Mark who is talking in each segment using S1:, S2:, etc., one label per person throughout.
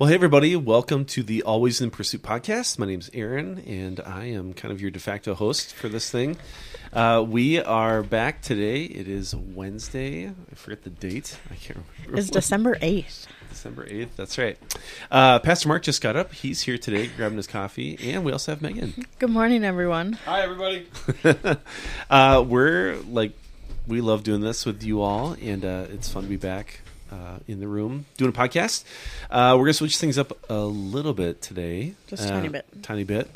S1: Well, hey, everybody. Welcome to the Always in Pursuit podcast. My name's Aaron, and I am kind of your de facto host for this thing. Uh, we are back today. It is Wednesday. I forget the date. I can't remember.
S2: It's December 8th.
S1: December 8th. That's right. Uh, Pastor Mark just got up. He's here today grabbing his coffee. And we also have Megan.
S2: Good morning, everyone.
S3: Hi, everybody.
S1: uh, we're like, we love doing this with you all, and uh, it's fun to be back uh, in the room doing a podcast. Uh, we're going to switch things up a little bit today.
S2: Just a tiny
S1: Uh,
S2: bit.
S1: Tiny bit.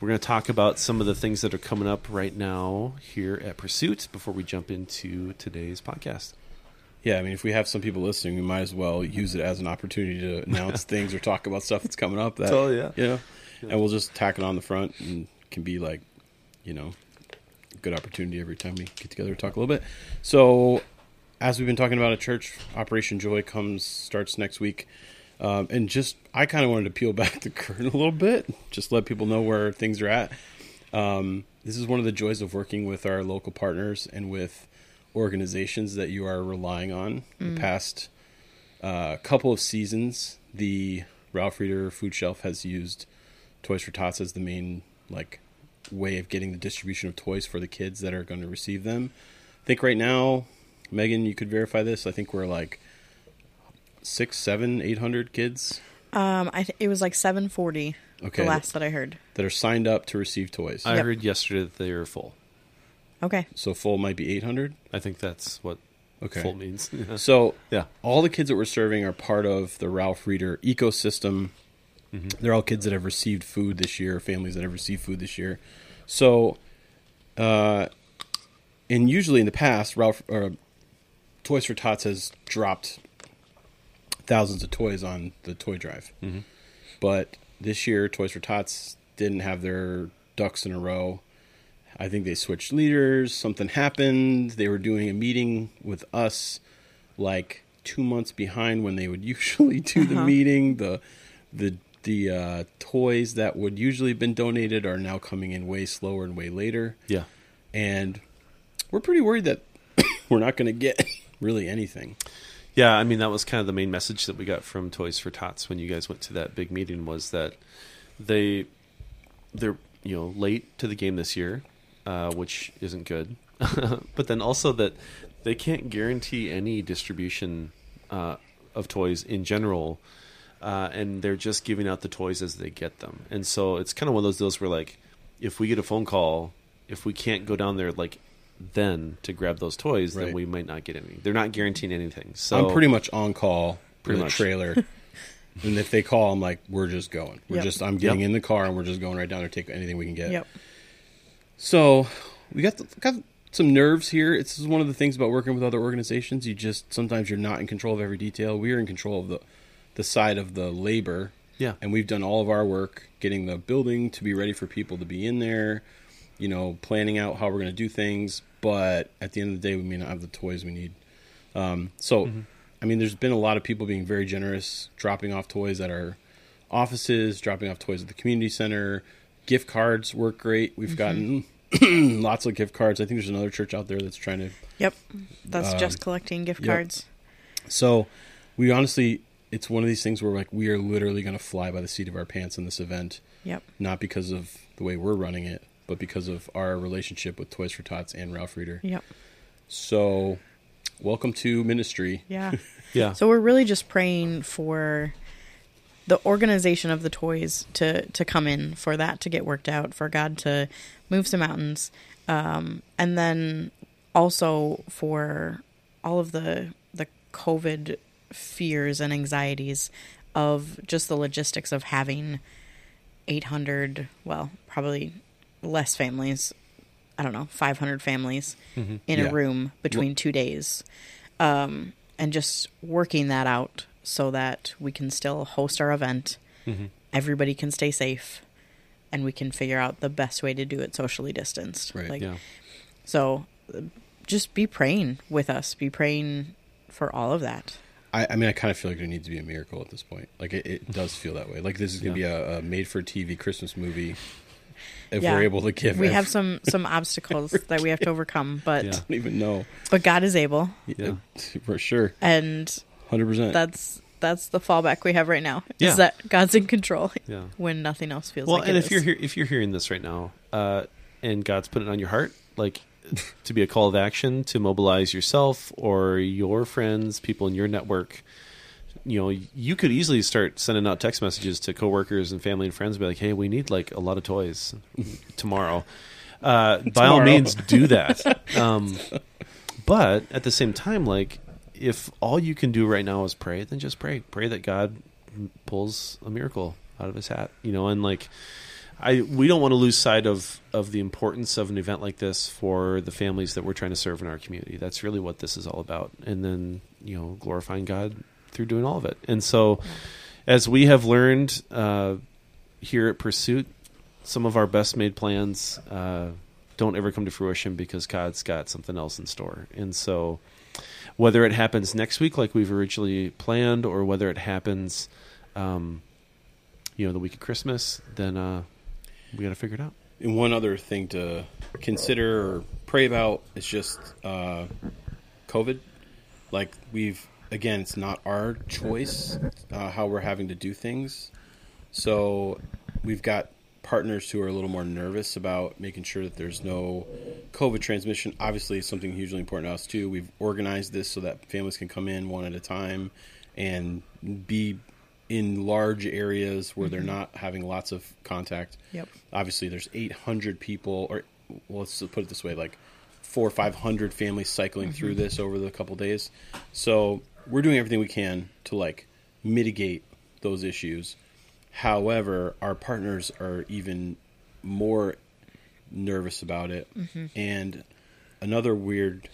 S1: We're going to talk about some of the things that are coming up right now here at Pursuit before we jump into today's podcast.
S3: Yeah, I mean, if we have some people listening, we might as well use it as an opportunity to announce things or talk about stuff that's coming up. That,
S1: Totally, yeah.
S3: You know, and we'll just tack it on the front and can be like, you know, a good opportunity every time we get together to talk a little bit. So, as we've been talking about a church, Operation Joy comes starts next week. Um, and just, I kind of wanted to peel back the curtain a little bit, just let people know where things are at. Um, this is one of the joys of working with our local partners and with organizations that you are relying on. The past uh, couple of seasons, the Ralph Reeder Food Shelf has used Toys for Tots as the main like way of getting the distribution of toys for the kids that are going to receive them. I think right now, Megan, you could verify this. I think we're like six, seven, eight hundred kids
S2: Um, I th- it was like 740.
S3: Okay.
S2: The last that I heard.
S3: that are signed up to receive toys.
S1: I
S2: Yep.
S1: heard yesterday that they are full.
S2: Okay.
S3: so full might be eight hundred.
S1: I think that's what
S3: Okay.
S1: full means.
S3: So
S1: yeah.
S3: all the kids that we're serving are part of the Ralph Reeder ecosystem. They're all kids that have received food this year, families that have received food this year. So, uh, and usually in the past, Ralph or Toys for Tots has dropped thousands of toys on the toy drive. But this year, Toys for Tots didn't have their ducks in a row. I think they switched leaders. Something happened. They were doing a meeting with us like two months behind when they would usually do the meeting. The the the uh, toys that would usually have been donated are now coming in way slower and way later.
S1: Yeah.
S3: And we're pretty worried that we're not going to get really anything.
S1: Yeah, I mean that was kind of the main message that we got from Toys for Tots when you guys went to that big meeting was that they they're you know late to the game this year, uh, which isn't good. but then also that they can't guarantee any distribution uh, of toys in general, uh, and they're just giving out the toys as they get them. And so it's kind of one of those deals where like if we get a phone call, if we can't go down there like then to grab those toys, then we might not get any. They're not guaranteeing anything. So
S3: I'm pretty much on call
S1: Pretty
S3: with
S1: much.
S3: trailer. and if they call, I'm like, we're just going. We're
S2: Yep.
S3: just I'm getting
S1: Yep.
S3: in the car and we're just going right down there, take anything we can get.
S2: Yep.
S3: So we got the, got some nerves here. It's one of the things about working with other organizations. You just sometimes you're not in control of every detail. We are in control of the the side of the labor.
S1: Yeah.
S3: And we've done all of our work getting the building to be ready for people to be in there, you know, planning out how we're going to do things. But at the end of the day, we may not have the toys we need. Um, so, I mean, there's been a lot of people being very generous, dropping off toys at our offices, dropping off toys at the community center. Gift cards work great. We've gotten lots of gift cards. I think there's another church out there that's trying to
S2: Yep. That's
S3: Um,
S2: just collecting gift
S3: yep.
S2: cards.
S3: So we honestly, it's one of these things where like we are literally going to fly by the seat of our pants in this event,
S2: Yep.
S3: not because of the way we're running it, but because of our relationship with Toys for Tots and Ralph Reeder.
S2: Yep.
S3: So, welcome to ministry.
S2: Yeah.
S1: yeah.
S2: so we're really just praying for the organization of the toys to to come in for that to get worked out for god to move some mountains um, and then also for all of the the covid fears and anxieties of just the logistics of having 800 well probably less families i don't know 500 families in
S3: Yeah.
S2: a room between two days um, and just working that out so that we can still host our event everybody can stay safe and we can figure out the best way to do it socially distanced
S3: Right,
S2: like
S1: yeah.
S2: so just be praying with us be praying for all of that
S3: I, I mean, I kind of feel like there needs to be a miracle at this point. Like it, it does feel that way. Like this is going to
S1: Yeah.
S3: be a, a made-for-TV Christmas movie. If
S2: Yeah.
S3: we're able to give,
S2: we
S3: ev-
S2: have some some obstacles that we have to overcome but
S1: Yeah.
S3: I don't even know.
S2: but god is able
S1: Yeah.
S3: for sure,
S2: and
S3: hundred percent.
S2: that's that's the fallback we have right now.
S1: Yeah.
S2: Is that God's in control
S1: Yeah.
S2: when nothing else feels
S1: Well,
S2: like
S1: and
S2: it
S1: if you're here, if you're hearing this right now, uh, and God's put it on your heart, like to be a call of action to mobilize yourself or your friends, people in your network, you know, you could easily start sending out text messages to coworkers and family and friends, and be like, "Hey, we need like a lot of toys tomorrow." Uh, by all means, do that. Um, but at the same time, like if all you can do right now is pray, then just pray. Pray that God pulls a miracle out of his hat, you know, and like I we don't want to lose sight of of the importance of an event like this for the families that we're trying to serve in our community. That's really what this is all about. And then, you know, glorifying God through doing all of it. And so as we have learned uh, here at Pursuit, some of our best made plans uh, don't ever come to fruition because God's got something else in store. And so whether it happens next week like we've originally planned or whether it happens um, you know the week of christmas then uh, we got to figure it out
S3: And one other thing to consider or pray about is just uh, COVID. Like we've again, it's not our choice uh, how we're having to do things. So we've got partners who are a little more nervous about making sure that there's no COVID transmission. Obviously, it's something hugely important to us too. We've organized this so that families can come in one at a time and be in large areas where they're not having lots of contact.
S2: Yep.
S3: Obviously, there's 800 people, or well, let's put it this way, like four or 500 families cycling through this over the couple days. So we're doing everything we can to like mitigate those issues. However, our partners are even more nervous about it. And another weird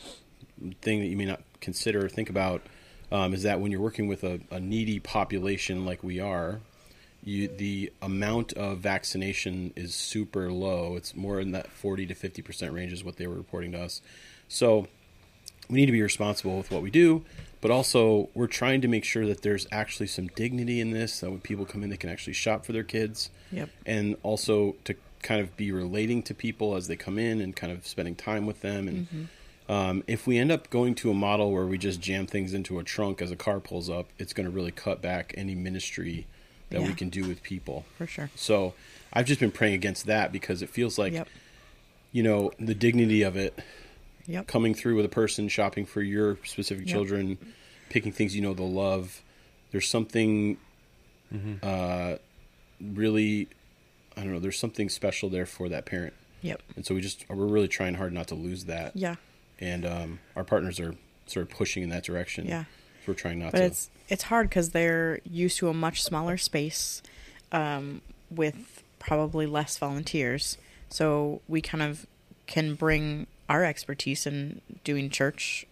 S3: thing that you may not consider or think about um, is that when you're working with a, a needy population like we are, you, the amount of vaccination is super low. It's more in that 40 to 50 percent range is what they were reporting to us. So we need to be responsible with what we do, but also we're trying to make sure that there's actually some dignity in this. That when people come in, they can actually shop for their kids,
S2: Yep.
S3: and also to kind of be relating to people as they come in and kind of spending time with them. And
S2: Mm-hmm.
S3: um, if we end up going to a model where we just jam things into a trunk as a car pulls up, it's going to really cut back any ministry that we can do with people.
S2: For sure.
S3: So I've just been praying against that because it feels like
S2: yep.
S3: you know the dignity of it
S2: Yep.
S3: coming through with a person shopping for your specific
S2: Yep.
S3: children, picking things you know they'll love. There's something uh, really, I don't know. There's something special there for that parent,
S2: Yep.
S3: and so we just we're really trying hard not to lose that.
S2: Yeah.
S3: And um, our partners are sort of pushing in that direction.
S2: Yeah.
S3: So we're trying not
S2: But
S3: to.
S2: it's it's hard because they're used to a much smaller space, um, with probably less volunteers. So we kind of can bring our expertise in doing church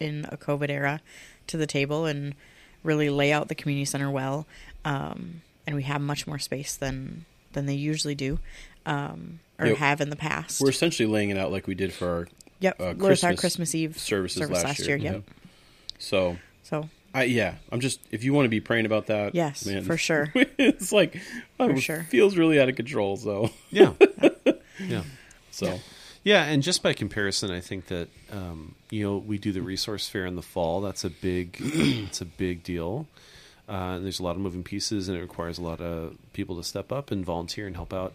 S2: in a COVID era to the table and really lay out the community center well. Um, and we have much more space than than they usually do, um, or
S3: Yeah,
S2: have in the past.
S3: we're essentially laying it out like we did for our
S2: yep,
S3: uh,
S2: with our
S3: Christmas
S2: Christmas Eve
S3: services
S2: service
S3: last, year.
S2: Yep.
S3: Yep. So
S2: So
S3: I yeah, I'm just if you want to be praying about that,
S2: yes,
S3: man,
S2: for sure.
S3: it's like
S2: For
S3: it
S2: sure.
S3: feels really out of control. So
S1: yeah yeah
S3: so
S1: Yeah, and just by comparison, I think that um, you know we do the resource fair in the fall. That's a big, it's a big deal. Uh, there's a lot of moving pieces, and it requires a lot of people to step up and volunteer and help out.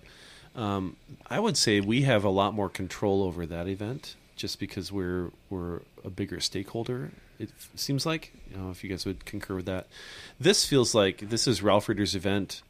S1: Um, I would say we have a lot more control over that event, just because we're we're a bigger stakeholder. It f- seems like, you know, if you guys would concur with that. This feels like this is Ralph Reeder's event,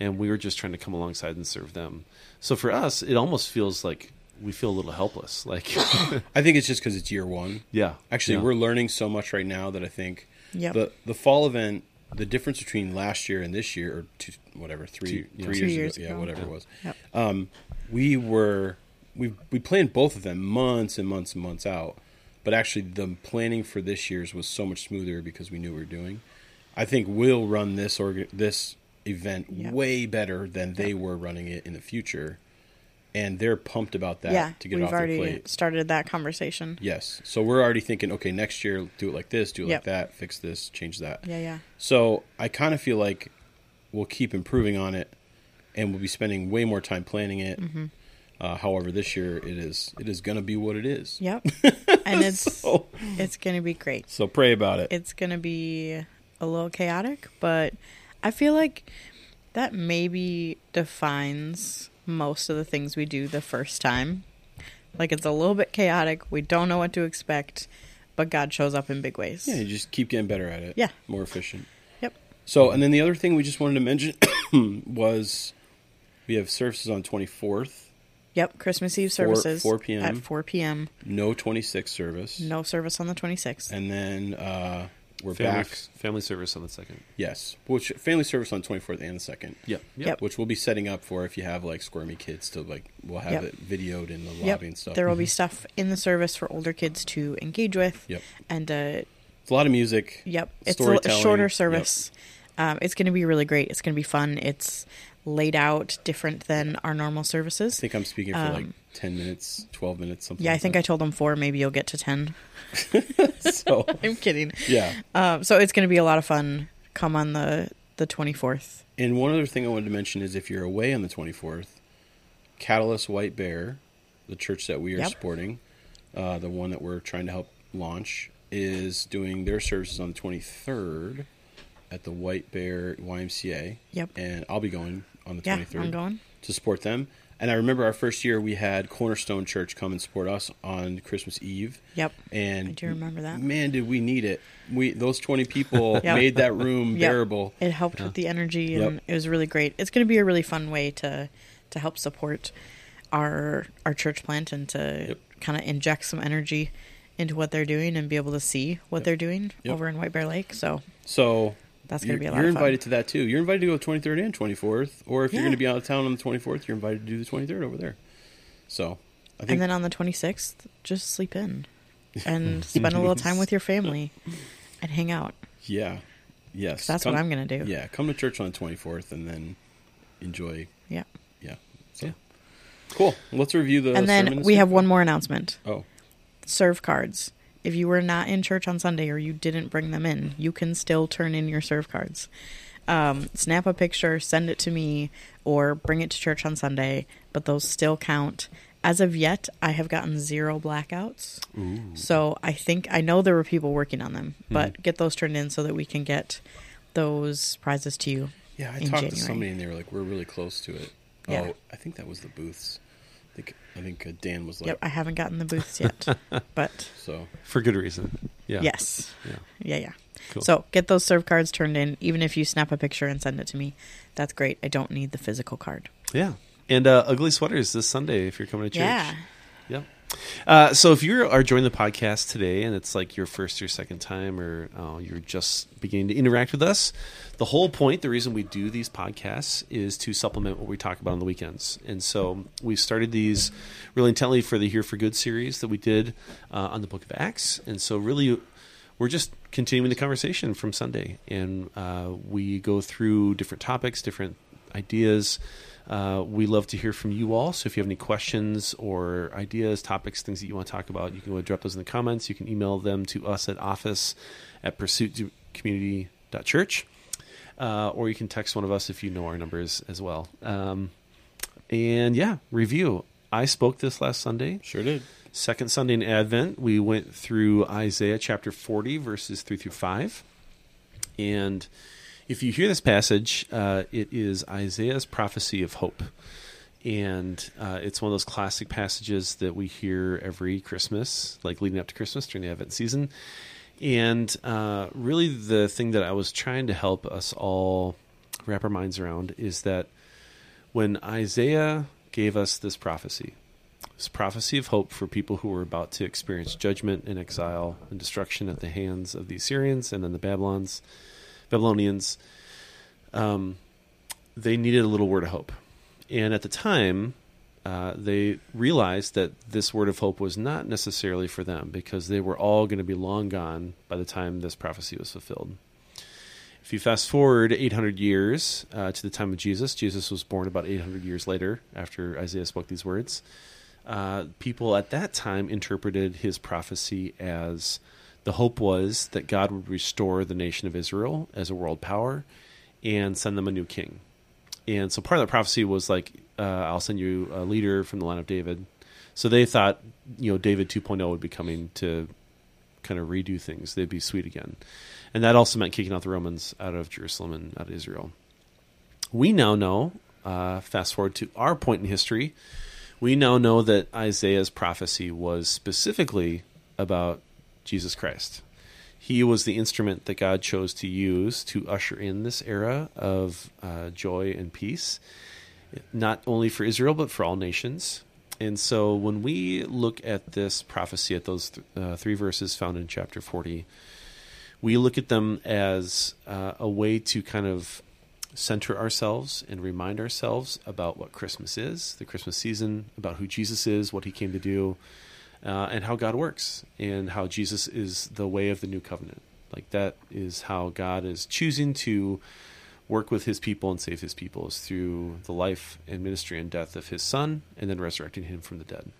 S1: and we were just trying to come alongside and serve them. So for us, it almost feels like we feel a little helpless. Like,
S3: I think it's just because it's year one.
S1: yeah,
S3: Actually,
S1: yeah.
S3: we're learning so much right now that I think
S2: Yep.
S3: the the fall event, the difference between last year and this year, or two, whatever three
S1: yeah.
S3: three years,
S2: years
S3: ago, yeah,
S2: ago.
S3: whatever it was.
S2: Yep.
S3: Um, we were we we planned both of them months and months and months out, but actually the planning for this year's was so much smoother because we knew what we were doing. I think we'll run this org- this event
S2: Yep.
S3: way better than they were running it in the future, and they're pumped about that
S2: yeah,
S3: to get it
S2: we've
S3: off their
S2: already
S3: plate.
S2: started that conversation.
S3: Yes. So we're already thinking, okay, next year do it like this, do it like that, fix this, change that.
S2: Yeah, yeah,
S3: So I kind of feel like we'll keep improving on it, and we'll be spending way more time planning it.
S2: Mm-hmm.
S3: Uh, however, this year it is it is going to be what it is.
S2: yep. and it's
S3: So,
S2: it's gonna be great.
S3: so pray about it.
S2: It's gonna be a little chaotic, but I feel like that maybe defines most of the things we do the first time. Like it's a little bit chaotic. We don't know what to expect, but God shows up in big ways.
S3: Yeah, you just keep getting better at it.
S2: Yeah.
S3: More efficient.
S2: Yep.
S3: So, and then the other thing we just wanted to mention was we have services on 24th,
S2: Yep. Christmas Eve services
S3: 4 p.m..
S2: at 4 p.m.
S3: no 26th service.
S2: No service on the 26th.
S3: And then uh, we're
S1: family,
S3: back.
S1: family service on the second.
S3: Yes. Which family service on 24th and the 2nd.
S1: Yep.
S2: Yep.
S3: Which we'll be setting up for if you have like squirmy kids to like, we'll have
S2: Yep.
S3: it videoed in the lobby
S2: Yep.
S3: and stuff.
S2: There will be stuff in the service for older kids to engage with.
S3: Yep.
S2: And uh,
S3: It's a lot of music.
S2: Yep, it's a, a
S3: Storytelling,
S2: shorter
S3: yep.
S2: service. Um, it's going to be really great. It's going to be fun. It's laid out different than our normal services.
S3: I think I'm speaking for like
S2: Um,
S3: 10 minutes, 12 minutes, something
S2: Yeah, I
S3: like
S2: think I told them four. Maybe you'll get to ten.
S3: So,
S2: I'm kidding.
S3: yeah.
S2: Um, so it's going to be a lot of fun. Come on the the 24th.
S3: And one other thing I wanted to mention is if you're away on the 24th, Catalyst White Bear, the church that we are
S2: Yep.
S3: supporting, uh, the one that we're trying to help launch, is doing their services on the 23rd at the White Bear YMCA.
S2: Yep.
S3: And I'll be going on the
S2: Yeah,
S3: 23rd
S2: I'm going.
S3: to support them. And I remember our first year we had Cornerstone Church come and support us on Christmas Eve.
S2: Yep.
S3: And
S2: I do remember that.
S3: Man, did we need it. We those 20 people
S2: Yep.
S3: made that room
S2: Yep.
S3: bearable.
S2: It helped with the energy, and
S3: Yep.
S2: it was really great. It's going to be a really fun way to to help support our our church plant and to kind of inject some energy into what they're doing and be able to see what they're doing over in White Bear Lake. So
S3: So
S2: that's going to be a lot
S3: you're
S2: of fun.
S3: invited to that too. You're invited to go 23rd and 24th, or if you're going to be out of town on the 24th, you're invited to do the 23rd over there. So I think
S2: and then on the 26th, just sleep in and spend a little time with your family and hang out.
S3: yeah, yes,
S2: That's
S3: Come-
S2: what I'm going to do.
S3: Yeah, come to church on the 24th and then enjoy.
S2: Yeah.
S3: Yeah, so
S1: Yeah.
S3: cool. Let's review the.
S2: and then we have one more announcement.
S3: Oh,
S2: serve cards. If you were not in church on Sunday or you didn't bring them in, you can still turn in your serve cards. Um, snap a picture, send it to me, or bring it to church on Sunday, but those still count. As of yet, I have gotten zero blackouts. So I think I know there were people working on them, but get those turned in so that we can get those prizes to you.
S3: yeah. I talked to somebody and they were like, "We're really close to it."
S2: Yeah.
S3: Oh, I think that was the booths. I think uh, Dan was like,
S2: Yep, I haven't gotten the booths yet, but
S3: so
S1: For good reason. Yeah.
S2: yes,
S1: Yeah.
S2: yeah, yeah.
S1: Cool.
S2: So get those serve cards turned in. Even if you snap a picture and send it to me, that's great. I don't need the physical card.
S1: Yeah. And uh, ugly sweaters this Sunday if you're coming to church.
S2: Yeah.
S1: Uh, so if you are joining the podcast today and it's like your first or second time or uh, you're just beginning to interact with us, the whole point, the reason we do these podcasts is to supplement what we talk about on the weekends. And so we started these really intently for the Here for Good series that we did uh, on the book of Acts. And so really we're just continuing the conversation from Sunday. And uh, we go through different topics, different ideas. Uh, we love to hear from you all. So if you have any questions or ideas, topics, things that you want to talk about, you can go drop those in the comments. You can email them to us at office at pursuitcommunity.church. Uh, or you can text one of us if you know our numbers as well. Um, and yeah, review. I spoke this last Sunday.
S3: sure did.
S1: Second Sunday in Advent, we went through Isaiah chapter 40, verses 3 through 5. And if you hear this passage, uh, it is Isaiah's prophecy of hope. And uh, it's one of those classic passages that we hear every Christmas, like leading up to Christmas during the Advent season. And uh, really, the thing that I was trying to help us all wrap our minds around is that when Isaiah gave us this prophecy, this prophecy of hope for people who were about to experience judgment and exile and destruction at the hands of the Assyrians and then the Babylons, Babylonians. Um, they needed a little word of hope, and at the time, uh, they realized that this word of hope was not necessarily for them because they were all going to be long gone by the time this prophecy was fulfilled. If you fast forward 800 years uh, to the time of Jesus, Jesus was born about 800 years later after Isaiah spoke these words. Uh, people at that time interpreted his prophecy as the hope was that God would restore the nation of Israel as a world power and send them a new king. And so part of the prophecy was like, uh, I'll send you a leader from the line of David. So they thought, you know, David 2.0 would be coming to kind of redo things. They'd be sweet again. and that also meant kicking out the Romans out of Jerusalem and out of Israel. We now know, uh, fast forward to our point in history, we now know that Isaiah's prophecy was specifically about Jesus Christ. He was the instrument that God chose to use to usher in this era of uh, joy and peace, not only for Israel, but for all nations. And so when we look at this prophecy, at those th- uh, three verses found in chapter 40, we look at them as uh, a way to kind of center ourselves and remind ourselves about what Christmas is, the Christmas season, about who Jesus is, what he came to do, uh, and how God works, and how Jesus is the way of the new covenant. Like that is how God is choosing to work with his people and save his people is through the life and ministry and death of his son and then resurrecting him from the dead.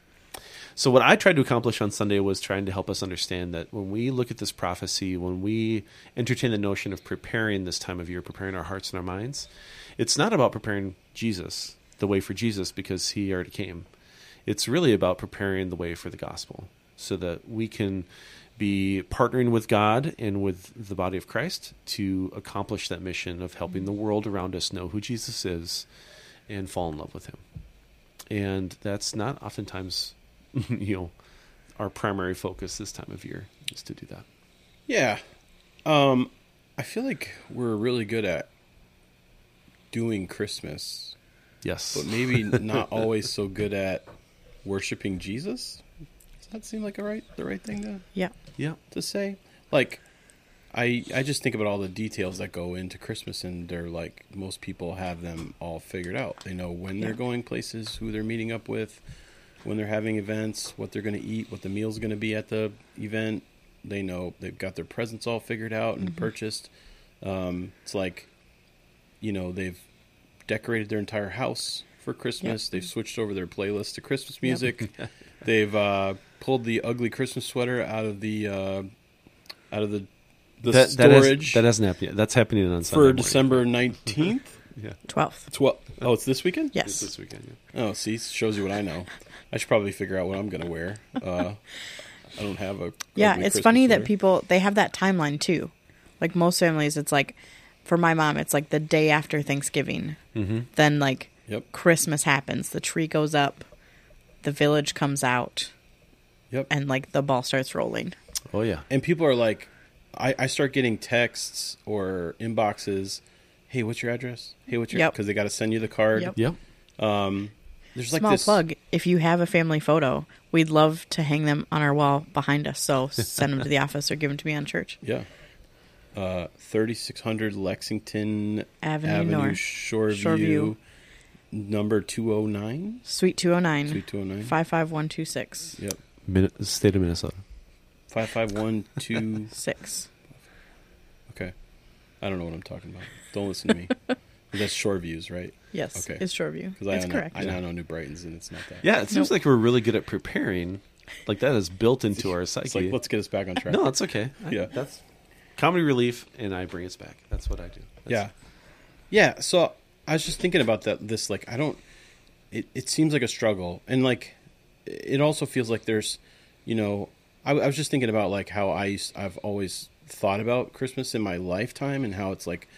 S1: So, what I tried to accomplish on Sunday was trying to help us understand that when we look at this prophecy, when we entertain the notion of preparing this time of year, preparing our hearts and our minds, it's not about preparing Jesus, the way for Jesus, because he already came. It's really about preparing the way for the gospel so that we can be partnering with God and with the body of Christ to accomplish that mission of helping the world around us know who Jesus is and fall in love with him. And that's not oftentimes you know our primary focus this time of year is to do that.
S3: Yeah. Um, I feel like we're really good at doing Christmas,
S1: Yes,
S3: but maybe not always so good at worshiping Jesus. Does that seem like a right the right thing to
S2: Yeah.
S1: yeah,
S3: to say? Like I I just think about all the details that go into Christmas and they're like most people have them all figured out. They know when they're
S2: Yeah.
S3: going places, who they're meeting up with, when they're having events, what they're going to eat, what the meal's going to be at the event. They know they've got their presents all figured out and purchased. Um, it's like, you know, they've decorated their entire house for Christmas. They've switched over their playlist to Christmas music. they've uh, pulled the ugly Christmas sweater out of the uh, out of the the
S1: that, that, has,
S3: storage
S1: that hasn't happened yet. That's happening on Sunday
S3: for
S1: morning.
S3: December nineteenth.
S1: Yeah,
S2: 12th.
S3: It's what? Oh, it's this weekend.
S1: it's
S2: Yes.
S1: this weekend. Yeah.
S3: Oh, see, shows you what I know. I should probably figure out what I'm going to wear. Uh, I don't have a.
S2: Yeah,
S3: ugly
S2: it's
S3: Christmas
S2: funny that people they have that timeline too. Like most families, it's like for my mom, it's like the day after Thanksgiving.
S1: Mm-hmm.
S2: Then like
S3: Yep.
S2: Christmas happens, the tree goes up, the village comes out,
S3: Yep.
S2: and like the ball starts rolling.
S1: Oh yeah,
S3: And people are like, I, I start getting texts or inboxes. Hey, what's your address? Hey, what's your?
S2: Yep.
S3: Because they got to send you the card.
S2: Yep.
S1: yep.
S3: Um, there's like
S2: Small
S3: this.
S2: plug: if you have a family photo, we'd love to hang them on our wall behind us. So send them to the office or give them to me on church
S3: Yeah. Uh, 3600 Lexington
S2: Avenue,
S3: Avenue,
S2: North,
S3: Shoreview,
S2: Shoreview.
S3: Number 209.
S2: Suite two hundred nine,
S3: Suite 209.
S2: five five one two six
S3: Yep.
S1: Min- state of Minnesota.
S3: 5512.
S2: six.
S3: okay. I don't know what I'm talking about. Don't listen to me. That's shore views, right?
S2: Yes,
S3: Okay.
S2: it's Shoreview.
S3: Because
S2: It's
S3: I, know,
S2: correct.
S3: I now know New Brighton's and it's not that.
S1: Yeah, it seems
S2: Nope.
S1: like we're really good at preparing. Like that is built into our psyche.
S3: It's like, let's get us back on track.
S1: no, that's okay. I-
S3: Yeah.
S1: that's comedy relief, and I bring us back. That's what I do.
S3: yeah.
S1: That's-
S3: Yeah. So I was just thinking about that. This, like, I don't, it, it seems like a struggle. And, like, it also feels like there's, you know, I, I was just thinking about, like, how I used, I've always thought about Christmas in my lifetime and how it's like,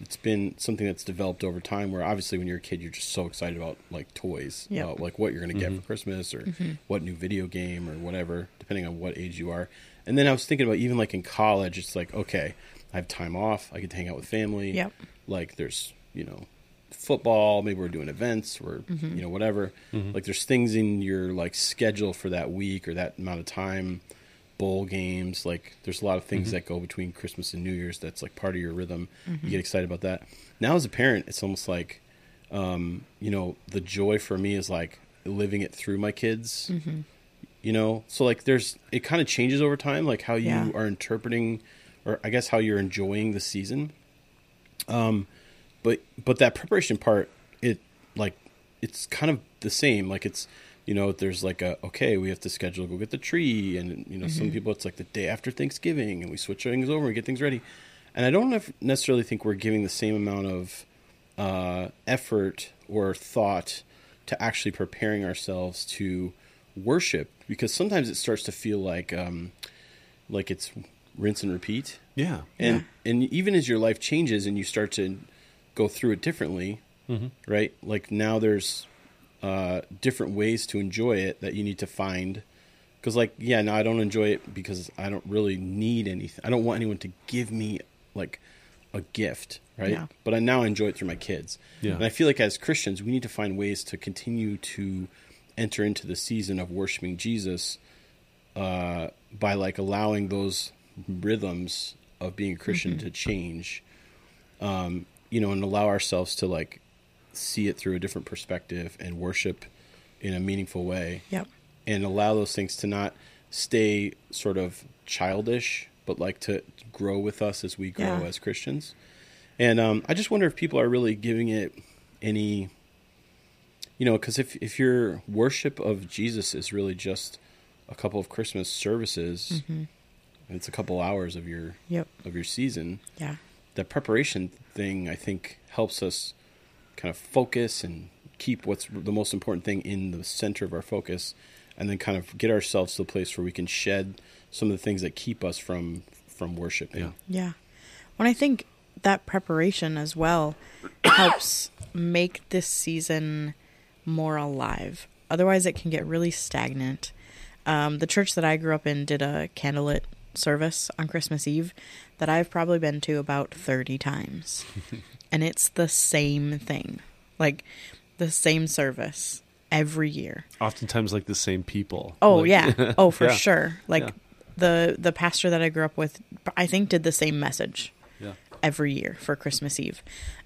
S3: it's been something that's developed over time where obviously when you're a kid you're just so excited about like toys
S2: Yep.
S3: about like what you're going to get for mm-hmm. christmas or mm-hmm. what new video game or whatever depending on what age you are and then i was thinking about even like in college it's like okay i have time off i get to hang out with family
S2: Yep.
S3: like there's you know football maybe we're doing events or mm-hmm. you know whatever. Mm-hmm. Like there's things in your like schedule for that week or that amount of time bowl games like there's a lot of things mm-hmm. that go between christmas and new year's that's like part of your rhythm. You get excited about that. Now as a parent it's almost like um, you know the joy for me is like living it through my kids. You know? So like there's it kind of changes over time like how you
S2: Yeah.
S3: are interpreting or i guess how you're enjoying the season. Um but but that preparation part it like it's kind of the same like it's you know there's like a okay we have to schedule go get the tree and you know some people it's like the day after thanksgiving and we switch things over and get things ready and i don't necessarily think we're giving the same amount of uh, effort or thought to actually preparing ourselves to worship because sometimes it starts to feel like um, like it's rinse and repeat.
S1: Yeah.
S3: And and even as your life changes and you start to go through it differently,
S1: Mm-hmm.
S3: right? Like now there's uh, different ways to enjoy it that you need to find. Because like yeah, no, I don't enjoy it because I don't really need anything. I don't want anyone to give me like a gift, right?
S2: Yeah.
S3: But I now enjoy it through my kids.
S1: Yeah.
S3: And I feel like as Christians, we need to find ways to continue to enter into the season of worshiping Jesus uh, by like allowing those rhythms of being a Christian to change, um, you know, and allow ourselves to like see it through a different perspective and worship in a meaningful way
S2: Yep.
S3: and allow those things to not stay sort of childish, but like to grow with us as we grow
S2: Yeah.
S3: as Christians. And um, I just wonder if people are really giving it any, you know, because if if your worship of Jesus is really just a couple of Christmas services, it's a couple hours of your
S2: Yep.
S3: of your season.
S2: Yeah.
S3: The preparation thing, I think, helps us kind of focus and keep what's the most important thing in the center of our focus, and then kind of get ourselves to the place where we can shed some of the things that keep us from from worshiping.
S1: Yeah.
S2: Yeah. When I think that preparation as well helps make this season more alive. Otherwise, it can get really stagnant. Um, the church that I grew up in did a candlelit service on Christmas Eve that I've probably been to about 30 times. and it's the same thing. Like the same service every year.
S1: Oftentimes, like the same people.
S2: Oh
S1: Like-
S2: yeah. Oh for
S1: Yeah.
S2: sure. Like
S1: Yeah.
S2: the the pastor that I grew up with I think did the same message
S1: Yeah.
S2: every year for Christmas Eve.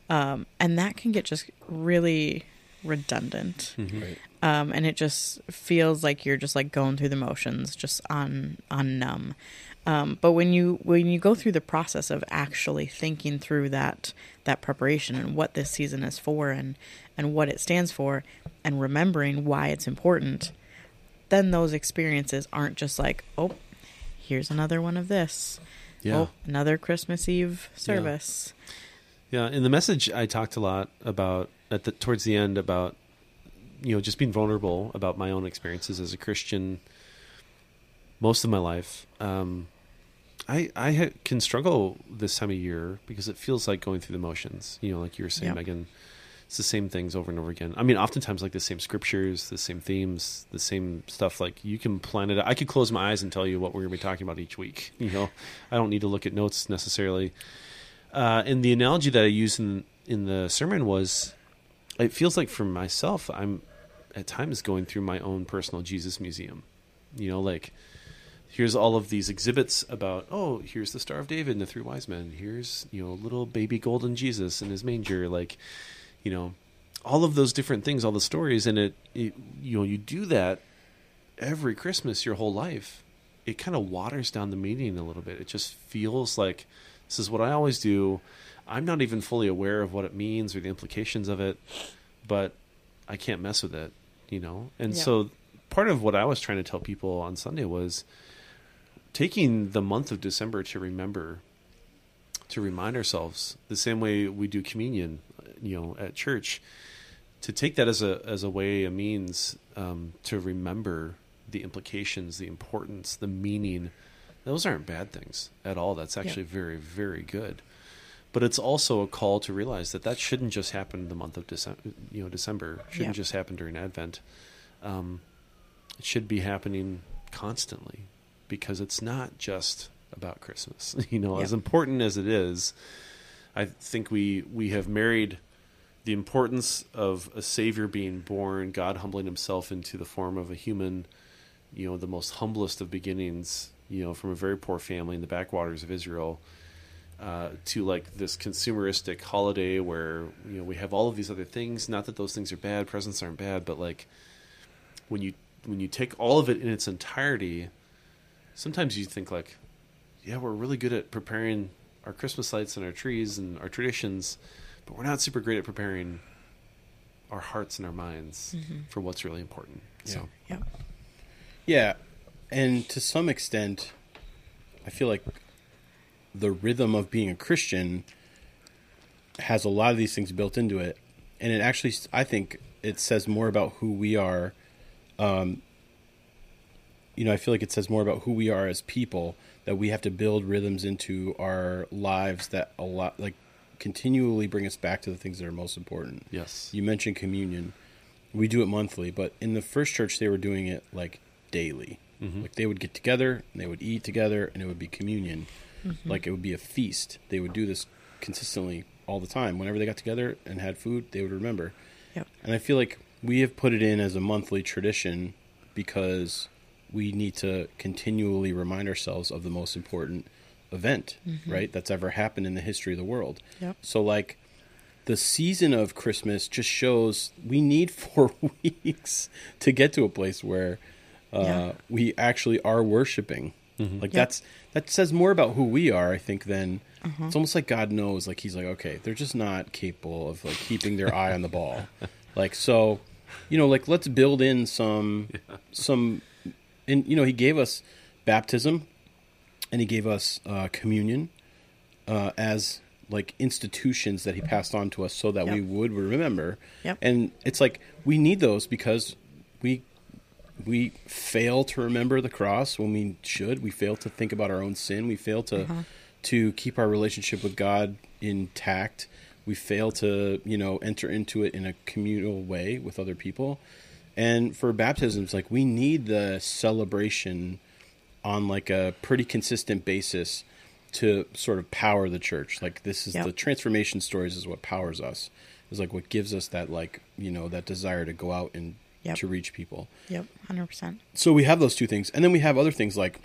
S2: Um, and that can get just really redundant.
S3: Right.
S2: Um, and it just feels like you're just like going through the motions, just on on numb. Um, but when you when you go through the process of actually thinking through that that preparation and what this season is for and and what it stands for and remembering why it's important, then those experiences aren't just like, oh, here's another one of this.
S1: Yeah.
S2: Oh, another Christmas Eve service.
S1: Yeah, in the message, I talked a lot about at the towards the end about you know just being vulnerable about my own experiences as a Christian. Most of my life, um, I I ha- can struggle this time of year because it feels like going through the motions. You know, like you were saying. Megan. It's the same things over and over again. I mean, oftentimes like the same scriptures, the same themes, the same stuff. Like you can plan it. I could close my eyes and tell you what we're going to be talking about each week. You know, I don't need to look at notes necessarily. Uh, and the analogy that I used in in the sermon was, it feels like for myself, I'm at times going through my own personal Jesus museum. You know, like here's all of these exhibits about oh, here's the Star of David and the three wise men. Here's you know little baby golden Jesus in his manger. Like, you know, all of those different things, all the stories, and it, it you know you do that every Christmas your whole life. It kind of waters down the meaning a little bit. It just feels like this is what I always do. I'm not even fully aware of what it means or the implications of it, but I can't mess with it, you know? And
S2: Yeah.
S1: so part of what I was trying to tell people on Sunday was taking the month of December to remember, to remind ourselves the same way we do communion, you know, at church, to take that as a as a way, a means um, to remember the implications, the importance, the meaning. Those aren't bad things at all. That's actually very, very good. But it's also a call to realize that that shouldn't just happen in the month of December. You know, December shouldn't
S2: Yeah.
S1: just happen during Advent. Um, it should be happening constantly because it's not just about Christmas. You know,
S2: Yep.
S1: as important as it is, I think we we have married the importance of a savior being born, God humbling himself into the form of a human, you know, the most humblest of beginnings, you know, from a very poor family in the backwaters of Israel, uh, to like this consumeristic holiday where you know we have all of these other things. Not that those things are bad, presents aren't bad, but like when you when you take all of it in its entirety, sometimes you think like, yeah, we're really good at preparing our Christmas lights and our trees and our traditions, but we're not super great at preparing our hearts and our minds for what's really important. So
S2: Yep.
S3: Yeah, and to some extent, I feel like the rhythm of being a Christian has a lot of these things built into it, and it actually, I think, it says more about who we are. Um, you know, I feel like it says more about who we are as people that we have to build rhythms into our lives that a lot like continually bring us back to the things that are most important.
S1: Yes.
S3: You mentioned communion. We do it monthly, but in the first church they were doing it like daily.
S1: Mhm.
S3: Like they would get together and they would eat together and it would be communion. Like it would be a feast. They would do this consistently all the time. Whenever they got together and had food, they would remember.
S2: Yep.
S3: And I feel like we have put it in as a monthly tradition because we need to continually remind ourselves of the most important event, right? That's ever happened in the history of the world.
S2: Yep.
S3: So like the season of Christmas just shows we need 4 weeks to get to a place where uh,
S2: Yeah.
S3: we actually are worshiping. Like
S2: Yep.
S3: that's that says more about who we are, I think, than
S2: Uh-huh.
S3: it's almost like God knows. Like He's like, okay, they're just not capable of like keeping their eye on the ball. Like so, you know, like let's build in some some, and you know, He gave us baptism, and He gave us uh, communion uh, as like institutions that He passed on to us, so that we would remember.
S2: Yep.
S3: And it's like we need those because we we fail to remember the cross when we should. We fail to think about our own sin. We fail to
S2: Uh-huh.
S3: to keep our relationship with God intact. We fail to you know enter into it in a communal way with other people. And for baptisms, like we need the celebration on like a pretty consistent basis to sort of power the church. Like this is
S2: Yep.
S3: the transformation stories is what powers us. Is like what gives us that like you know that desire to go out and
S2: Yep.
S3: to reach people.
S2: Yep, hundred percent.
S3: So we have those two things, and then we have other things like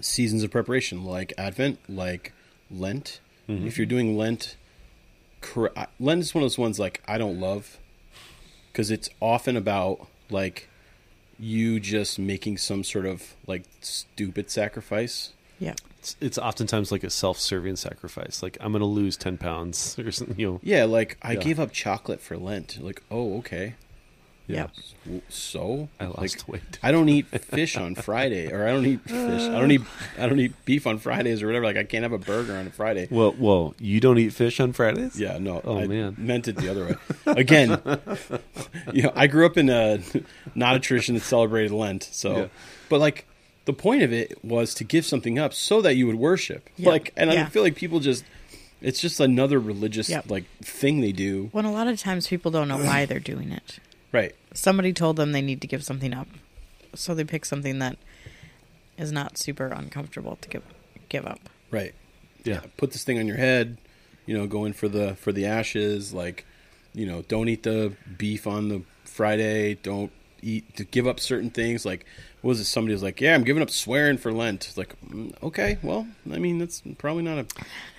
S3: seasons of preparation, like Advent, like Lent. Mm-hmm. If you're doing Lent, cor- Lent is one of those ones like I don't love because it's often about like you just making some sort of like stupid sacrifice.
S2: Yeah.
S1: It's, it's oftentimes like a self-serving sacrifice. Like I'm going to lose ten pounds or something. You know.
S3: Yeah, like I
S1: Yeah.
S3: gave up chocolate for Lent. Like, oh, okay.
S1: Yeah.
S2: Yep.
S3: So
S1: I lost
S3: like,
S1: weight.
S3: I don't eat fish on Friday, or I don't eat fish. I don't eat. I don't eat beef on Fridays or whatever. Like I can't have a burger on a Friday.
S1: Well, well, you don't eat fish on Fridays?
S3: Yeah, no.
S1: Oh,
S3: I
S1: man.
S3: meant it the other way. Again, you know, I grew up in a not a tradition that celebrated Lent. So,
S1: Yeah.
S3: but like the point of it was to give something up so that you would worship.
S2: Yeah.
S3: Like, and I feel like people just. It's just another religious
S2: Yep.
S3: like thing they do.
S2: When a lot of times people don't know why they're doing it.
S3: Right.
S2: Somebody told them they need to give something up, so they pick something that is not super uncomfortable to give give up.
S3: Right.
S1: Yeah.
S3: put this thing on your head, you know, go in for the for the ashes, like, you know, don't eat the beef on the Friday, don't eat to give up certain things. Like, what was it? Somebody was like, "Yeah, I'm giving up swearing for Lent." It's like, mm, okay, well, I mean, that's probably not a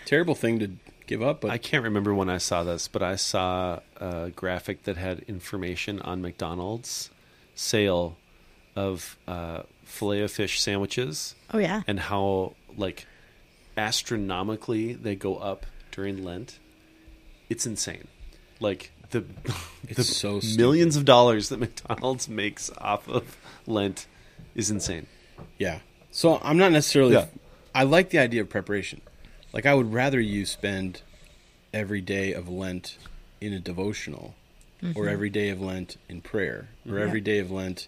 S3: terrible thing to give up, but
S1: I can't remember when I saw this, but I saw a graphic that had information on McDonald's sale of uh, filet of fish sandwiches
S2: Oh yeah.
S1: and how like astronomically they go up during Lent. It's insane. Like the
S3: It's
S1: the
S3: so stupid.
S1: millions of dollars that McDonald's makes off of Lent is insane.
S3: yeah. So I'm not necessarily.
S1: Yeah.
S3: I like the idea of preparation. Like, I would rather you spend every day of Lent in a devotional, or mm-hmm. every day of Lent in prayer, or mm-hmm. every day of Lent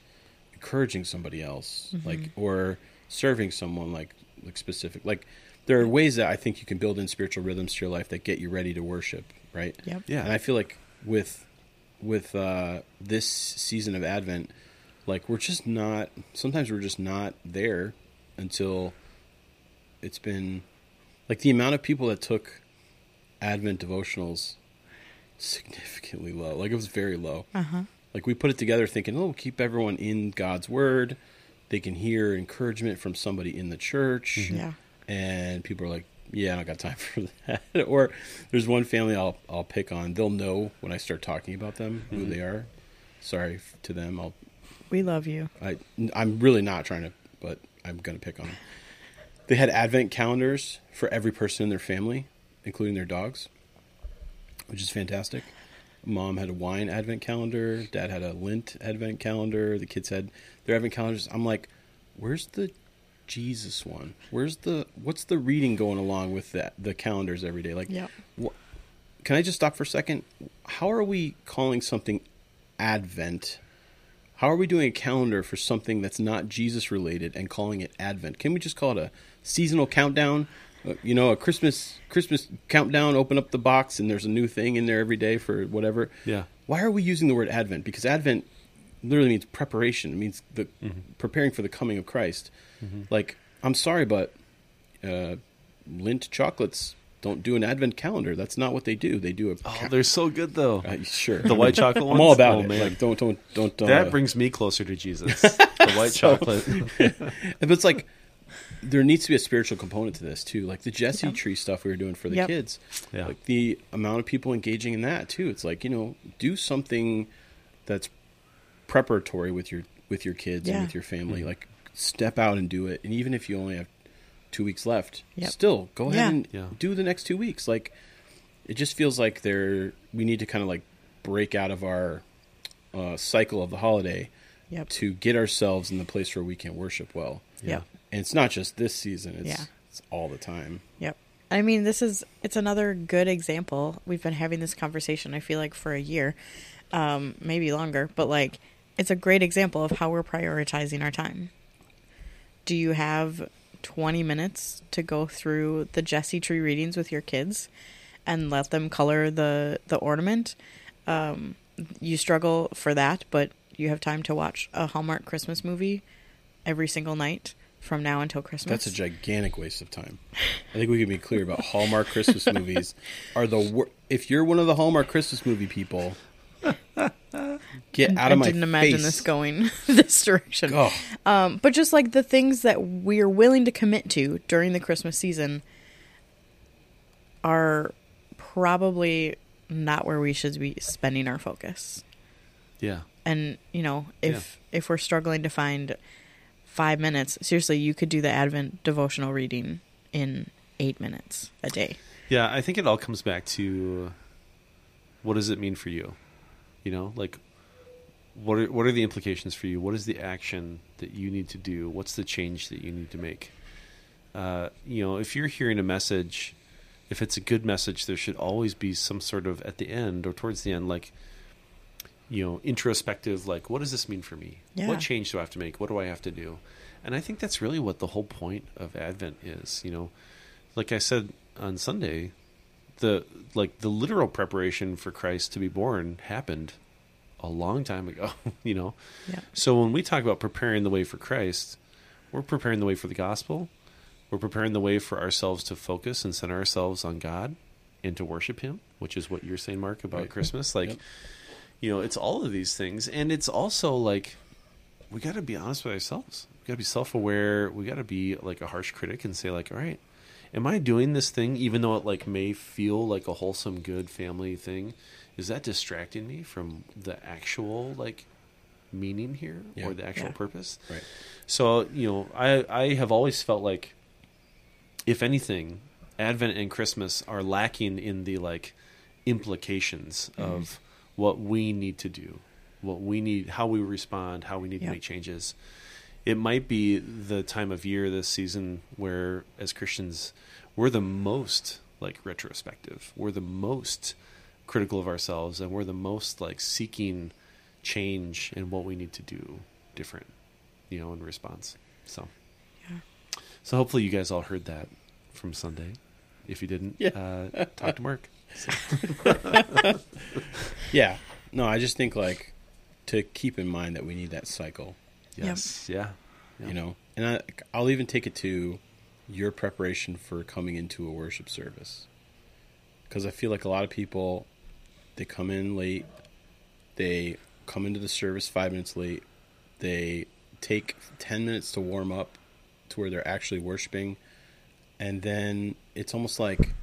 S3: encouraging somebody else, mm-hmm. like or serving someone, like like specific. Like there are ways that I think you can build in spiritual rhythms to your life that get you ready to worship, right?
S2: Yep.
S1: Yeah.
S3: And I feel like with with uh, this season of Advent, like we're just not. Sometimes we're just not there until it's been like the amount of people that took Advent devotionals significantly low. Like it was very low.
S2: Uh huh.
S3: Like we put it together thinking, oh, we'll keep everyone in God's word. They can hear encouragement from somebody in the church.
S2: Yeah.
S3: And people are like, yeah, I don't got time for that. or there's one family I'll I'll pick on. They'll know when I start talking about them who they are. Sorry to them. I'll
S2: We love you.
S3: I I'm really not trying to, but I'm gonna pick on them. They had advent calendars for every person in their family, including their dogs, which is fantastic. Mom had a wine advent calendar. Dad had a Lindt advent calendar. The kids had their advent calendars. I'm like, where's the Jesus one? Where's the what's the reading going along with that? The calendars every day. Like,
S2: Yep.
S3: wh- can I just stop for a second? How are we calling something Advent How are we doing a calendar for something that's not Jesus related and calling it Advent? Can we just call it a seasonal countdown? Uh, you know, a Christmas Christmas countdown. Open up the box and there's a new thing in there every day for whatever.
S1: Yeah.
S3: Why are we using the word Advent? Because Advent literally means preparation. It means the preparing for the coming of Christ. Like, I'm sorry, but uh, Lindt chocolates don't do an Advent calendar. That's not what they do. They do a
S1: Oh, they're so good though.
S3: uh, sure
S1: The white chocolate ones.
S3: I'm all about
S1: oh,
S3: it.
S1: Man.
S3: Like, don't don't don't. Uh,
S1: that brings me closer to Jesus. The white
S3: So-
S1: chocolate.
S3: But it's like there needs to be a spiritual component to this too, like the Jesse
S2: Yeah.
S3: tree stuff we were doing for the
S2: Yep.
S3: kids.
S1: Yeah.
S3: Like the amount of people engaging in that too. It's like you know, do something that's preparatory with your with your kids and with your family.
S1: Mm-hmm.
S3: Like step out and do it. And even if you only have two weeks left,
S2: Yep.
S3: still go ahead
S2: Yeah.
S3: and
S1: Yeah.
S3: do the next two weeks. Like it just feels like there we need to kind of like break out of our uh, cycle of the holiday
S2: Yep.
S3: to get ourselves in the place where we can worship well.
S2: Yeah,
S3: And it's not just this season; it's,
S2: Yeah.
S3: it's all the time.
S2: Yep. I mean, this is it's another good example. We've been having this conversation. I feel like for a year, um, maybe longer, but like it's a great example of how we're prioritizing our time. Do you have twenty minutes to go through the Jesse tree readings with your kids and let them color the the ornament? Um, you struggle for that, but you have time to watch a Hallmark Christmas movie every single night from now until Christmas.
S3: That's a gigantic waste of time. I think we can be clear about Hallmark Christmas movies are the wor- if you're one of the Hallmark Christmas movie people, get out of
S2: I
S3: my
S2: didn't imagine
S3: face.
S2: this going this direction.
S3: Oh,
S2: Um, but just like the things that we're willing to commit to during the Christmas season are probably not where we should be spending our focus.
S1: Yeah.
S2: And you know, if if we're struggling to find five minutes, seriously, you could do the Advent devotional reading in eight minutes a day.
S1: Yeah, I think it all comes back to what does it mean for you? You know, like what are what are the implications for you? What is the action that you need to do? What's the change that you need to make? Uh, you know, if you're hearing a message, if it's a good message, there should always be some sort of at the end or towards the end, like you know, introspective, like what does this mean for me?
S2: Yeah.
S1: What change do I have to make? What do I have to do? And I think that's really what the whole point of Advent is. You know, like I said on Sunday, the like the literal preparation for Christ to be born happened a long time ago, you know.
S2: Yeah.
S1: So when we talk about preparing the way for Christ, we're preparing the way for the gospel. We're preparing the way for ourselves to focus and center ourselves on God and to worship him, which is what you're saying Mark about
S3: Right.
S1: Christmas. Like
S3: Yep.
S1: you know, it's all of these things and it's also like we got to be honest with ourselves. We got to be self-aware. We got to be like a harsh critic and say like, "All right, am I doing this thing even though it like may feel like a wholesome good family thing? Is that distracting me from the actual like meaning here
S3: Yeah.
S1: or the actual
S2: Yeah.
S1: purpose?"
S3: right.
S1: So, you know, I I have always felt like if anything, Advent and Christmas are lacking in the like implications mm-hmm. of what we need to do, what we need, how we respond, how we need
S2: Yeah.
S1: to make changes. It might be the time of year this season where, as Christians, we're the most like retrospective. We're the most critical of ourselves, and we're the most like seeking change in what we need to do different, you know, in response. So,
S2: Yeah.
S1: so hopefully you guys all heard that from Sunday. If you didn't,
S3: Yeah.
S1: uh, talk to Mark.
S3: Yeah. No, I just think like to keep in mind that we need that cycle,
S1: Yes, yeah, yeah.
S3: you know. And I, I'll even take it to your preparation for coming into a worship service, because I feel like a lot of people they come in late, they come into the service five minutes late, they take ten minutes to warm up to where they're actually worshiping, and then it's almost like,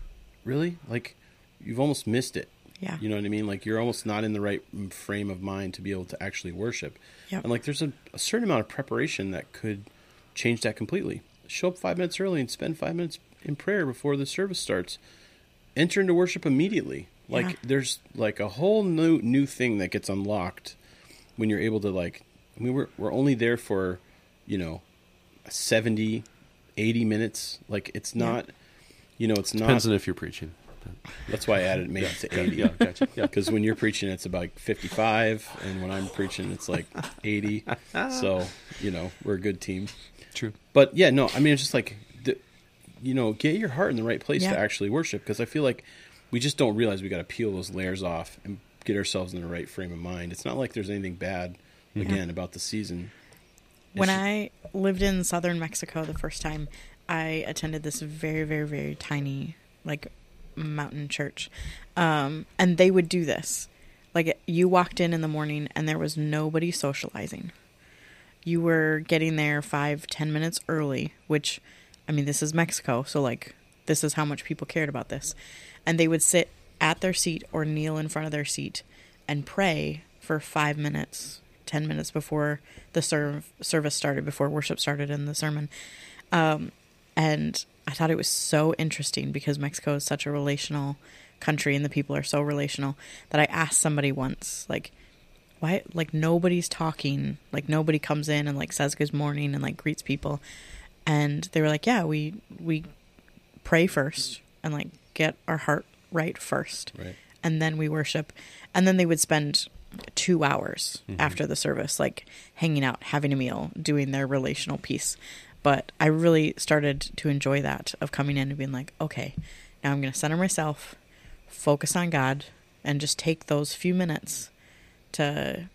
S3: really, like you've almost missed it.
S2: Yeah.
S3: You know what I mean? Like you're almost not in the right frame of mind to be able to actually worship.
S2: Yep.
S3: And like there's a, a certain amount of preparation that could change that completely. Show up five minutes early and spend five minutes in prayer before the service starts. Enter into worship immediately. Like
S2: Yeah.
S3: there's like a whole new new thing that gets unlocked when you're able to like I mean we're we're only there for, you know, 70 80 minutes. Like it's
S2: Yeah.
S3: not you know, it's not
S1: Depends on if you're preaching.
S3: That's why I added maybe to eighty.
S1: Yeah, gotcha. Yeah.
S3: Because when you're preaching, it's about fifty-five, and when I'm preaching, it's like eighty. So you know, we're a good team.
S1: True.
S3: But yeah, no, I mean, it's just like, the, you know, get your heart in the right place
S2: Yeah.
S3: to actually worship. Because I feel like we just don't realize we got to peel those layers off and get ourselves in the right frame of mind. It's not like there's anything bad again about the season.
S2: when I lived in southern Mexico the first time, I attended this very, very, very tiny, like, mountain church. Um, and they would do this. Like, you walked in in the morning and there was nobody socializing. You were getting there five, ten minutes early, which, I mean, this is Mexico, so, like, this is how much people cared about this. And they would sit at their seat or kneel in front of their seat and pray for five minutes, ten minutes before the serve, service started, before worship started in the sermon. Um, and I thought it was so interesting because Mexico is such a relational country and the people are so relational that I asked somebody once, like, why, like, nobody's talking, like, nobody comes in and, like, says good morning and, like, greets people. And they were like, yeah, we, we pray first and, like, get our heart right first.
S3: Right.
S2: and then we worship. And then they would spend two hours mm-hmm. after the service like hanging out having a meal doing their relational piece. But i really started to enjoy that of coming in and being like okay now i'm going to center myself focus on god and just take those few minutes to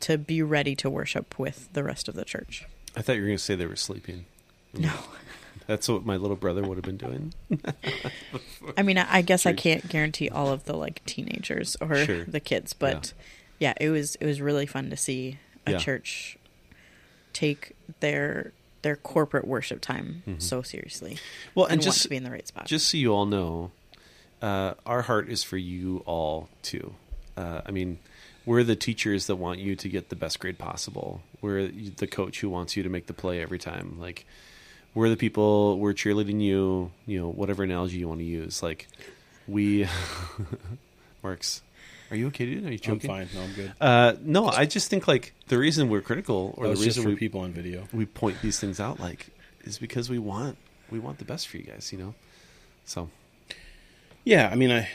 S2: to be ready to worship with the rest of the church.
S1: I thought you were going to say they were sleeping.
S2: no
S1: That's what my little brother would have been doing.
S2: I mean, I I guess I can't guarantee all of the like teenagers or
S1: Sure.
S2: the kids, but yeah. it was it was really fun to see a
S1: Yeah.
S2: church take their their corporate worship time
S1: Mhm.
S2: so seriously
S1: Well,
S2: and,
S1: and
S2: want
S1: just
S2: to be in the right spot.
S1: just so you all know, uh, our heart is for you all too. Uh, I mean, we're the teachers that want you to get the best grade possible. We're the coach who wants you to make the play every time. Like, we're the people. We're cheerleading you. You know, whatever analogy you want to use. Like, we. Marks, are you okay, dude? Are you
S3: I'm fine. No, I'm good.
S1: Uh, no, I just think like the reason we're critical, or the reason we
S3: people on video.
S1: we point these things out, like, is because we want we want the best for you guys. You know, so.
S3: Yeah, I mean, I,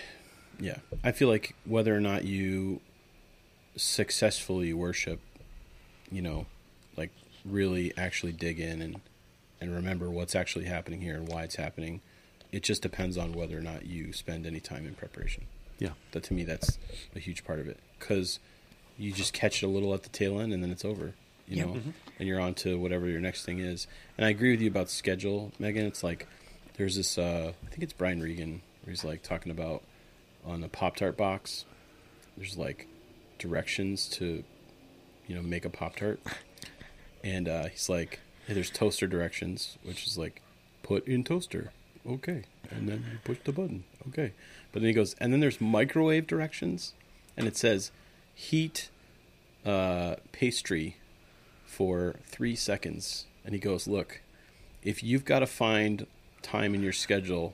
S3: yeah, I feel like whether or not you successfully worship, you know, like really actually dig in and and remember what's actually happening here and why it's happening, it just depends on whether or not you spend any time in preparation.
S1: Yeah.
S3: That to me, that's a huge part of it because you just catch it a little at the tail end and then it's over, you
S2: Yep.
S3: know,
S1: Mhm.
S3: and you're on to whatever your next thing is. And I agree with you about schedule, Megan. It's like there's this, uh, I think it's Brian Regan, where he's like talking about on a Pop Tart box, there's like directions to, you know, make a Pop Tart. And uh, he's like, hey, there's toaster directions, which is like, put in toaster. Okay. And then you push the button. Okay. But then he goes, and then there's microwave directions. And it says, heat uh, pastry for three seconds. And he goes, look, if you've got to find time in your schedule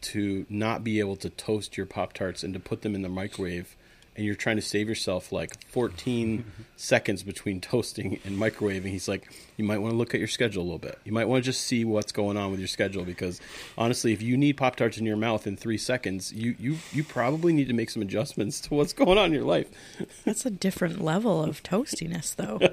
S3: to not be able to toast your Pop Tarts and to put them in the microwave, and you're trying to save yourself like 14 seconds between toasting and microwaving, he's like, you might want to look at your schedule a little bit. You might want to just see what's going on with your schedule because honestly, if you need Pop Tarts in your mouth in three seconds, you, you, you probably need to make some adjustments to what's going on in your life.
S2: That's a different level of toastiness, though.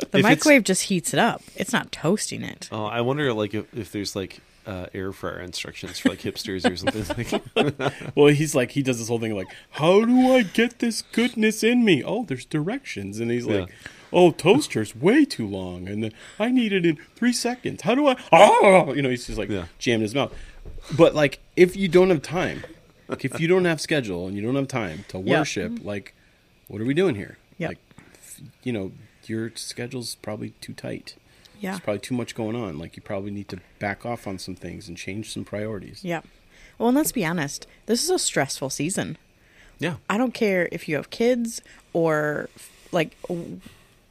S1: If
S2: The
S1: it's-
S2: microwave just heats it up. It's not toasting it.
S1: Oh, I wonder like if, if there's like uh, air fryer instructions for like hipsters or something like.
S3: Well, he's like, he does this whole thing like, how do I get this goodness in me? Oh, there's directions. And he's like,
S1: Yeah.
S3: oh, toaster's way too long. And then I need it in three seconds. How do I? Oh, you know, he's just like
S1: Yeah.
S3: jamming his mouth. But like, if you don't have time, like if you don't have schedule and you don't have time to
S2: Yeah.
S3: worship, like, what are we doing here?
S2: Yeah.
S3: Like, you know, your schedule's probably too tight.
S2: Yeah.
S3: There's probably too much going on. Like, you probably need to back off on some things and change some priorities.
S2: Yeah. Well, and let's be honest. This is a stressful season.
S1: yeah,
S2: I don't care if you have kids or like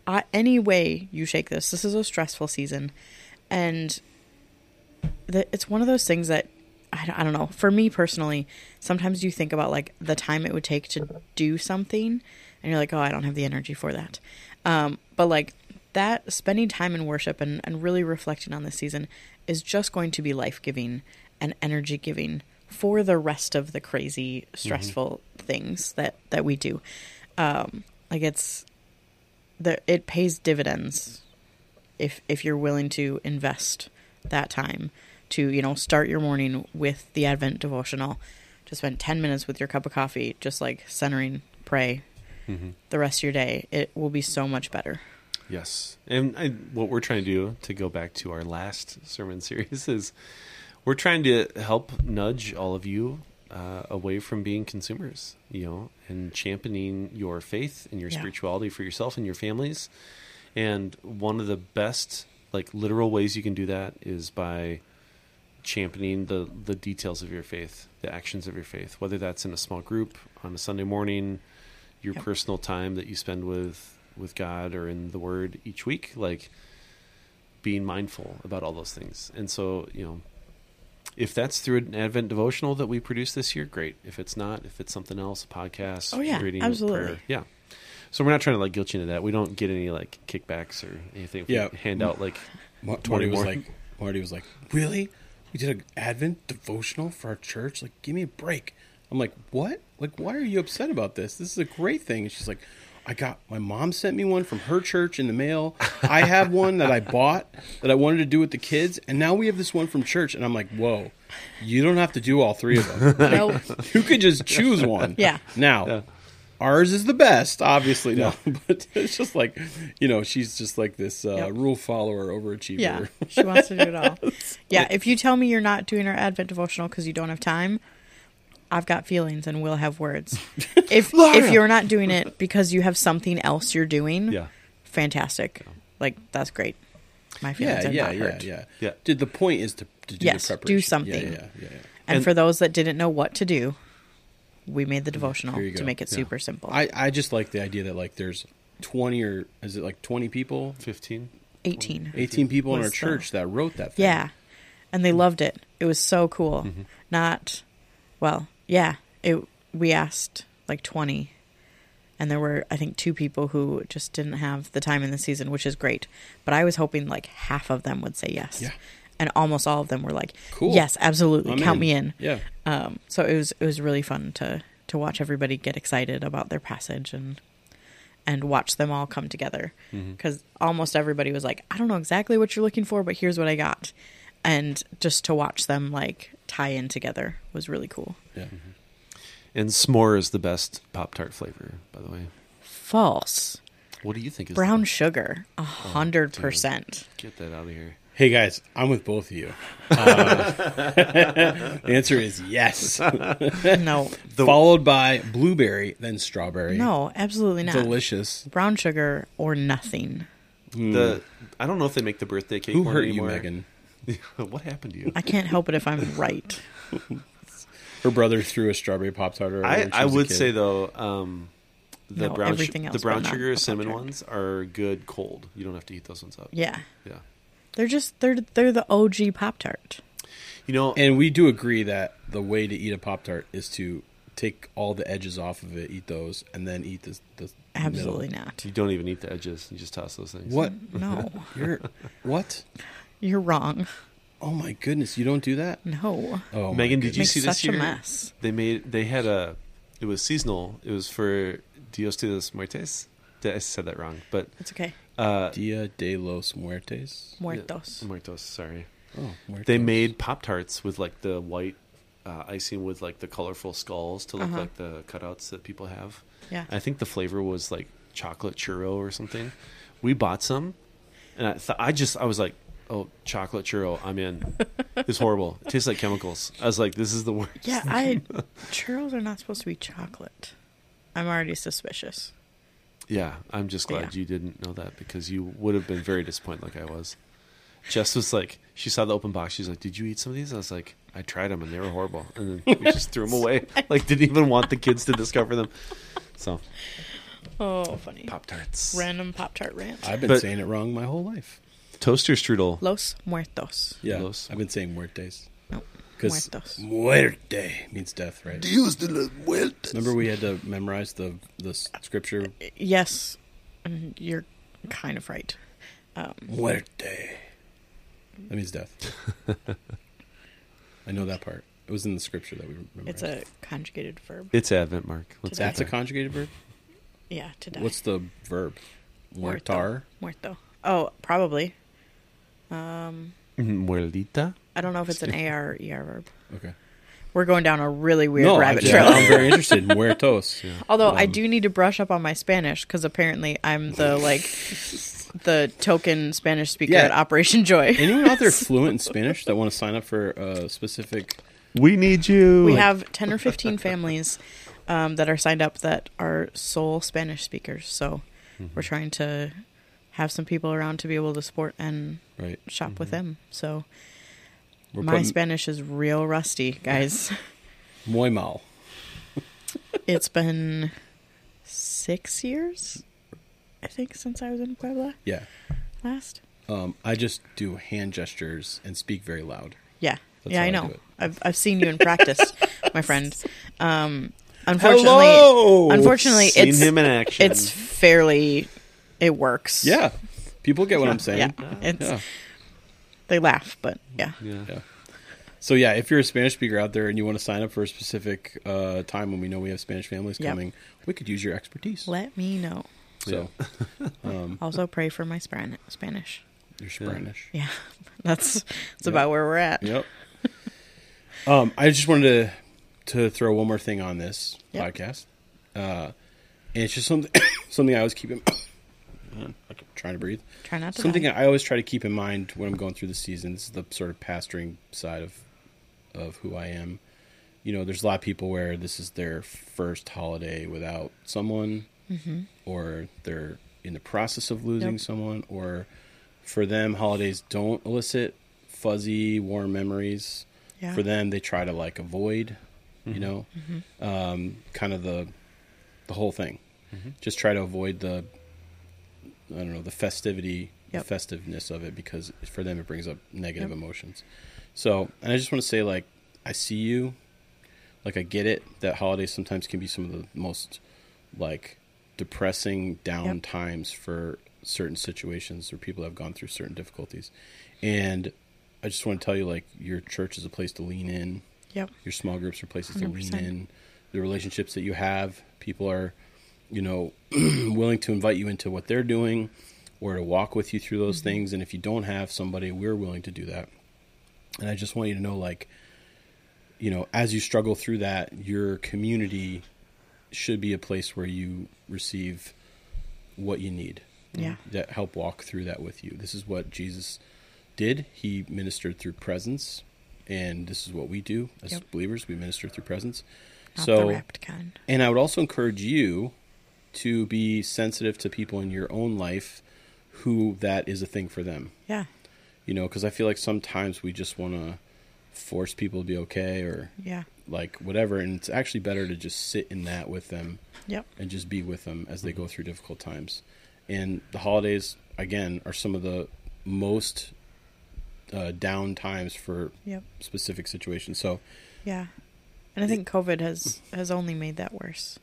S2: uh, any way you shake this. This is a stressful season, and the, it's one of those things that I, don't- I don't know. For me personally, sometimes you think about like the time it would take to do something, and you're like, oh, I don't have the energy for that. Um, but like that, spending time in worship and, and really reflecting on this season is just going to be life giving and energy giving for the rest of the crazy stressful things that that we do. Um like it's the it pays dividends if if you're willing to invest that time to you know start your morning with the advent devotional to spend 10 minutes with your cup of coffee just like centering pray
S1: Mhm.
S2: the rest of your day. It will be so much better
S1: Yes, and I, what we're trying to do to go back to our last sermon series is we're trying to help nudge all of you uh, away from being consumers, you know, and championing your faith and your
S2: Yeah.
S1: spirituality for yourself and your families. And one of the best, like literal ways you can do that is by championing the the details of your faith, the actions of your faith, whether that's in a small group on a Sunday morning, your
S2: Yep.
S1: personal time that you spend with with God or in the Word each week, like being mindful about all those things. And so, you know, if that's through an Advent devotional that we produce this year, great. If it's not, if it's something else, a podcast,
S2: Oh, yeah,
S1: reading,
S2: absolutely.
S1: prayer, yeah. So we're not trying to like guilt you into that. We don't get any like kickbacks or anything. If we
S3: Yeah.
S1: hand out like
S3: Mar-
S1: 20
S3: Marty was
S1: more.
S3: like, Marty was like, really? We did an Advent devotional for our church? Like, give me a break. I'm like, what? Like, why are you upset about this? This is a great thing. And she's like, I got my mom sent me one from her church in the mail. I have one that I bought that I wanted to do with the kids, and now we have this one from church. And I'm like, whoa, you don't have to do all three of them.
S2: nope
S3: you could just choose one.
S2: Yeah.
S3: Now,
S1: Yeah.
S3: ours is the best, obviously. No, but it's just like, you know, she's just like this uh,
S2: Yep.
S3: rule follower, overachiever.
S2: Yeah, she wants to do it all. Yeah, if you tell me you're not doing our Advent devotional because you don't have time, I've got feelings and we'll have words. If if you're not doing it because you have something else you're doing,
S1: yeah,
S2: fantastic. Like that's great. My feelings
S3: yeah,
S2: are
S3: yeah,
S2: not
S3: yeah,
S2: hurt.
S3: yeah,
S1: Yeah.
S3: Did the point is to, to do
S2: Yes,
S3: the
S2: do something.
S3: Yeah, yeah, yeah. yeah.
S2: And,
S1: And-
S2: for those that didn't know what to do, we made the devotional to make it
S1: Yeah.
S2: super simple.
S3: I, I just like the idea that like there's 20 or is it like 20 people,
S1: fifteen.
S2: 18.
S3: 18 people in our
S2: Was the-
S3: church that wrote that thing.
S2: Yeah. And they loved it. It was so cool.
S3: Mm-hmm.
S2: Not well, yeah. It we asked like 20 and there were I think two people who just didn't have the time in the season, which is great. But I was hoping like half of them would say yes.
S3: Yeah.
S2: And almost all of them were like,
S3: Cool.
S2: "Yes, absolutely.
S3: I'm
S2: Count
S3: in.
S2: me in."
S3: Yeah.
S2: Um, so it was it was really fun to to watch everybody get excited about their passage and and watch them all come together
S1: Mm-hmm.
S2: because almost everybody was like, I don't know exactly what you're looking for, but here's what I got, and just to watch them like tie in together was really cool.
S3: Yeah.
S1: And s'more is the best Pop Tart flavor, by the way.
S2: False
S1: What do you think is
S2: brown
S1: the-
S2: sugar, a hundred percent.
S1: Get that out of here.
S3: Hey guys, I'm with both of you. Uh, the answer is yes.
S2: No, The,
S3: Followed by blueberry, then strawberry.
S2: no, absolutely not.
S3: Delicious.
S2: Brown sugar or nothing.
S1: The I don't know if they make the birthday cake.
S3: Who hurt
S1: anymore.
S3: you, Megan?
S1: what happened to you?
S2: I can't help it if I'm right.
S3: Her brother threw a strawberry pop tart. at her
S1: I,
S3: when she
S1: I
S3: was a
S1: would
S3: kid.
S1: say though, um, the
S2: No,
S1: brown
S2: everything
S1: su-
S2: else,
S1: the brown
S2: but not
S1: sugar
S2: the
S1: cinnamon
S2: Pop-Tart.
S1: ones are good cold. You don't have to heat those ones up.
S2: Yeah,
S1: Yeah.
S2: they're just they're they're the OG Pop Tart.
S1: You know,
S3: And we do agree that the way to eat a pop tart is to take all the edges off of it, eat those, and then eat the the
S2: Absolutely
S3: middle.
S2: not.
S1: you don't even eat the edges. You just toss those things.
S3: What?
S2: No,
S3: You're what?
S2: You're wrong.
S3: Oh my goodness! You don't do that.
S2: No,
S3: Oh,
S1: Megan, did you see this
S2: such
S1: year?
S2: a mess.
S1: They made they had a it was seasonal. It was for Dios de los Muertes. I said that wrong, but
S2: It's okay.
S1: uh,
S3: Dia de los Muertes.
S2: Muertos.
S1: Muertos. Sorry.
S3: Oh, Muertos.
S1: They made Pop Tarts with like the white uh, icing with like the colorful skulls to look
S2: Uh-huh.
S1: like the cutouts that people have.
S2: Yeah.
S1: I think the flavor was like chocolate churro or something. We bought some, and I thought I just I was like, oh, chocolate churro, I'm in. It's horrible. It tastes like chemicals. I was like, this is the worst.
S2: Yeah, I churros are not supposed to be chocolate. I'm already suspicious.
S1: Yeah, I'm just glad
S2: Yeah.
S1: you didn't know that because you would have been very disappointed, like I was. Jess was like, she saw the open box. She's like, "Did you eat some of these?" I was like, "I tried them and they were horrible," and then we just threw them away. Like, didn't even want the kids to discover them. So,
S2: Oh, funny.
S1: Pop Tarts,
S2: Random Pop Tart rant.
S3: I've been
S1: But-
S3: saying it wrong my whole life.
S1: Toaster strudel.
S2: Los Muertos.
S3: Yeah,
S1: Los-
S3: I've been saying Muertes
S2: No.
S3: because
S2: Muertos.
S3: muerte means death, right?
S1: Dios de los muertos.
S3: Remember we had to memorize the the scripture
S2: Yes, and you're kind of right. Um,
S3: muerte. That means death. I know that part. It was in the scripture that we remember.
S2: It's a conjugated verb.
S1: It's Advent, Mark. Let's
S3: That's a
S1: get
S3: conjugated verb.
S2: Yeah, to die.
S3: What's the verb?
S2: Muerto. Muerto. Oh, probably. Um,
S1: there. Muertita.
S2: I don't know if it's an AR or ER verb.
S3: Okay.
S2: We're going down a really weird
S3: no,
S2: rabbit
S3: I,
S2: trail.
S3: I'm very interested. In Muertos.
S2: Although I
S3: Um,
S2: do need to brush up on my Spanish because apparently I'm the like the token Spanish speaker
S3: Yeah.
S2: at Operation Joy.
S3: Anyone out there fluent in Spanish that want to sign up for a specific?
S1: We need you.
S2: we have ten or fifteen families um, that are signed up that are sole Spanish speakers. So
S3: Mm-hmm.
S2: we're trying to have some people around to be able to support and
S3: Right.
S2: shop with them. So
S3: We're
S2: my
S3: putting
S2: Spanish is real rusty, guys.
S3: muy mal.
S2: it's been six years, I think, since I was in Puebla
S3: Yeah.
S2: last.
S3: Um, I just do hand gestures and speak very loud.
S2: Yeah,
S3: That's
S2: yeah, I
S3: I
S2: know.
S3: do.
S2: I've I've seen you in practice, my friend. Um, unfortunately,
S3: Hello!
S2: unfortunately,
S1: Seen
S2: it's
S1: him in action.
S2: it's fairly, it works.
S3: Yeah. People get what I'm saying.
S2: yeah. It's
S3: Yeah.
S2: they laugh, but yeah,
S1: yeah.
S3: Yeah. So yeah, if you're a Spanish speaker out there and you want to sign up for a specific uh, time when we know we have Spanish families
S2: Yep.
S3: coming, we could use your expertise.
S2: let me know.
S3: So um,
S2: Also, pray for my Span- Spanish.
S3: you're Spanish.
S2: Yeah, that's that's
S3: Yeah.
S2: about where we're at.
S3: Yep. um, I just wanted to to throw one more thing on this
S2: Yep.
S3: podcast, uh, and it's just something something I always keep in. Man, I'm trying to breathe.
S2: Try not to.
S3: Something
S2: die.
S3: I always try to keep in mind when I'm going through the seasons, is the sort of pastoring side of of who I am. You know, there's a lot of people where this is their first holiday without someone,
S2: Mm-hmm.
S3: or they're in the process of losing
S2: Yep.
S3: someone, or for them, holidays don't elicit fuzzy, warm memories.
S2: Yeah.
S3: For them, they try to like avoid, you
S1: Mhm.
S3: know,
S2: Mm-hmm.
S3: um, kind of the the whole thing.
S1: Mhm.
S3: Just try to avoid the I don't know the festivity,
S2: Yep.
S3: the festiveness of it because for them it brings up negative
S2: Yep.
S3: emotions. So, and I just want to say like I see you, like I get it that holidays sometimes can be some of the most like depressing down
S2: Yep.
S3: times for certain situations where people have gone through certain difficulties, and I just want to tell you like your church is a place to lean in
S2: Yep.
S3: your small groups are places to lean in the relationships that you have people are you know willing to invite you into what they're doing or to walk with you through those mm-hmm. things and if you don't have somebody we're willing to do that and i just want you to know like you know as you struggle through that your community should be a place where you receive what you need
S2: Yeah.
S3: that help walk through that with you. This is what Jesus did. He ministered through presence, and this is what we do as
S2: Yep.
S3: believers. We minister through presence.
S2: Not
S3: so,
S2: the wrapped kind.
S3: and I would also encourage you to be sensitive to people in your own life who that is a thing for them.
S2: Yeah.
S3: You know, because I feel like sometimes we just want to force people to be okay or
S2: Yeah.
S3: like whatever, and it's actually better to just sit in that with them
S2: Yep.
S3: and just be with them as they go through difficult times. And the holidays, again, are some of the most uh, down times for
S2: Yep.
S3: specific situations. So,
S2: Yeah. And I think COVID has has only made that worse,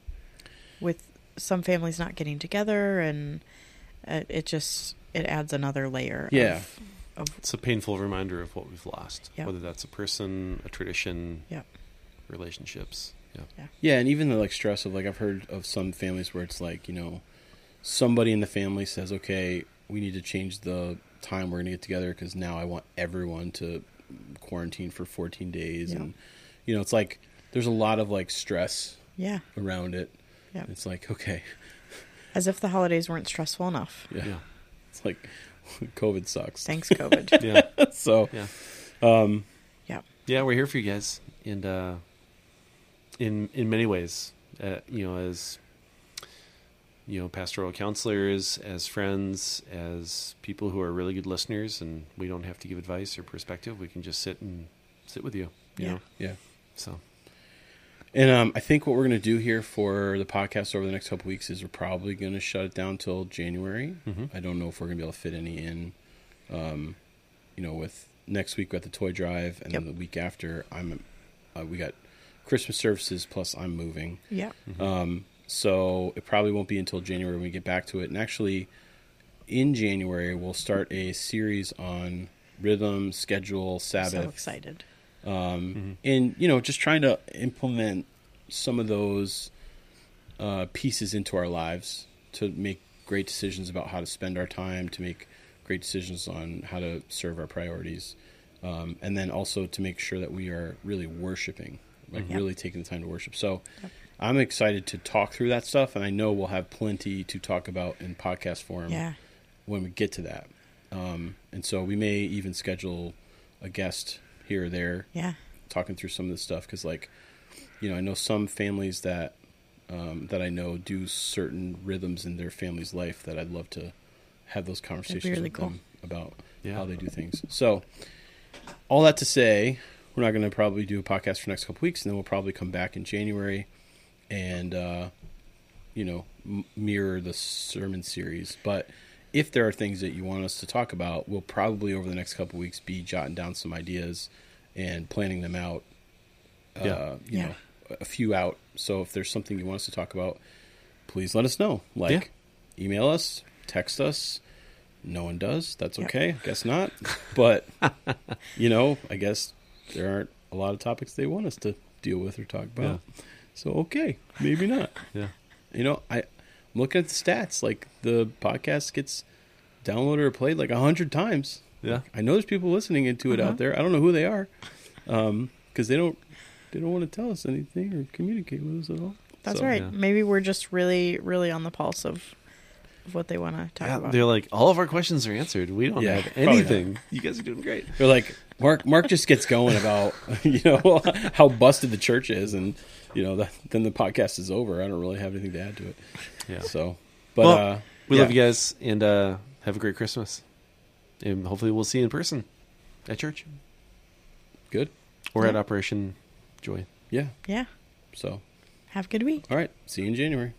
S2: with some families not getting together, and uh, it just it adds another layer.
S3: Yeah.
S2: Of, of
S1: It's a painful reminder of what we've lost,
S2: Yep.
S1: whether that's a person, a tradition,
S2: Yep.
S1: relationships. Yeah.
S3: yeah, and even the like stress of like I've heard of some families where it's like you know somebody in the family says, "Okay, we need to change the time we're going to get together because now I want everyone to quarantine for 14 days,"
S2: Yep.
S3: and you know it's like there's a lot of like stress
S2: yeah,
S3: around it.
S2: Yep.
S3: It's like okay,
S2: as if the holidays weren't stressful enough.
S3: yeah,
S1: Yeah.
S3: it's like COVID sucks.
S2: Thanks, COVID.
S1: Yeah.
S3: so
S1: Yeah.
S3: um
S2: yeah.
S1: Yeah, we're here for you guys, and uh, in in many ways, uh, you know, as you know, pastoral counselors, as friends, as people who are really good listeners, and we don't have to give advice or perspective. We can just sit and sit with you. You
S2: Yeah.
S1: know,
S3: yeah
S1: so
S3: and um i think what we're going to do here for the podcast over the next couple weeks is we're probably going to shut it down till january
S1: Mhm.
S3: i don't know if we're going to be able to fit any in um you know with next week we got the toy drive and then the week after i'm uh, we got christmas services plus i'm moving
S2: Yeah.
S3: um so it probably won't be until january when we get back to it and actually in january we'll start a series on rhythm schedule Sabbath.
S2: So excited.
S3: Um, and you know, just trying to implement some of those uh, pieces into our lives to make great decisions about how to spend our time, to make great decisions on how to serve our priorities, um, and then also to make sure that we are really worshiping, like
S2: Yep.
S3: really taking the time to worship. So. I'm excited to talk through that stuff, and I know we'll have plenty to talk about in podcast form
S2: Yeah.
S3: when we get to that. Um, and so we may even schedule a guest here or there
S2: Yeah.
S3: talking through some of this stuff because, like, you know, I know some families that um, that I know do certain rhythms in their family's life that I'd love to have those conversations
S2: really
S3: with
S2: cool.
S3: them about
S1: Yeah.
S3: how they do things. So, all that to say, we're not going to probably do a podcast for the next couple weeks, and then we'll probably come back in January and uh, you know m- mirror the sermon series. But if there are things that you want us to talk about, we'll probably over the next couple weeks be jotting down some ideas and planning them out. Uh,
S1: Yeah.
S3: you
S2: Yeah.
S3: know, a few out. So if there's something you want us to talk about, please let us know. Like, email us, text us. No one does. That's
S2: Yep.
S3: okay. Guess not. But you know, I guess there aren't a lot of topics they want us to deal with or talk about. So okay, maybe not.
S1: Yeah.
S3: You know, I, I'm looking at the stats. Like the podcast gets downloaded or played like a hundred times.
S1: Yeah.
S3: I know there's people listening into it
S2: Uh-huh.
S3: out there. I don't know who they are, because they don't they don't want to tell us anything or communicate with us at all.
S2: That's
S3: So,
S2: right.
S1: yeah.
S2: Maybe we're just really, really on the pulse of, of what they want to talk
S1: Yeah,
S2: about.
S1: they're like, all of our questions are answered. We don't
S3: Yeah,
S1: have anything. You guys are doing great.
S3: They're like Mark. Mark just gets going about you know how busted the church is, and you know that, then the podcast is over. I don't really have anything to add to it.
S1: Yeah.
S3: So, but
S1: Well,
S3: uh,
S1: We
S3: yeah.
S1: love you guys and uh, have a great Christmas. And hopefully we'll see you in person at church
S3: Good.
S1: or at Operation Joy.
S3: Yeah.
S2: yeah.
S3: So,
S2: Have a good week.
S3: all right. See you in January.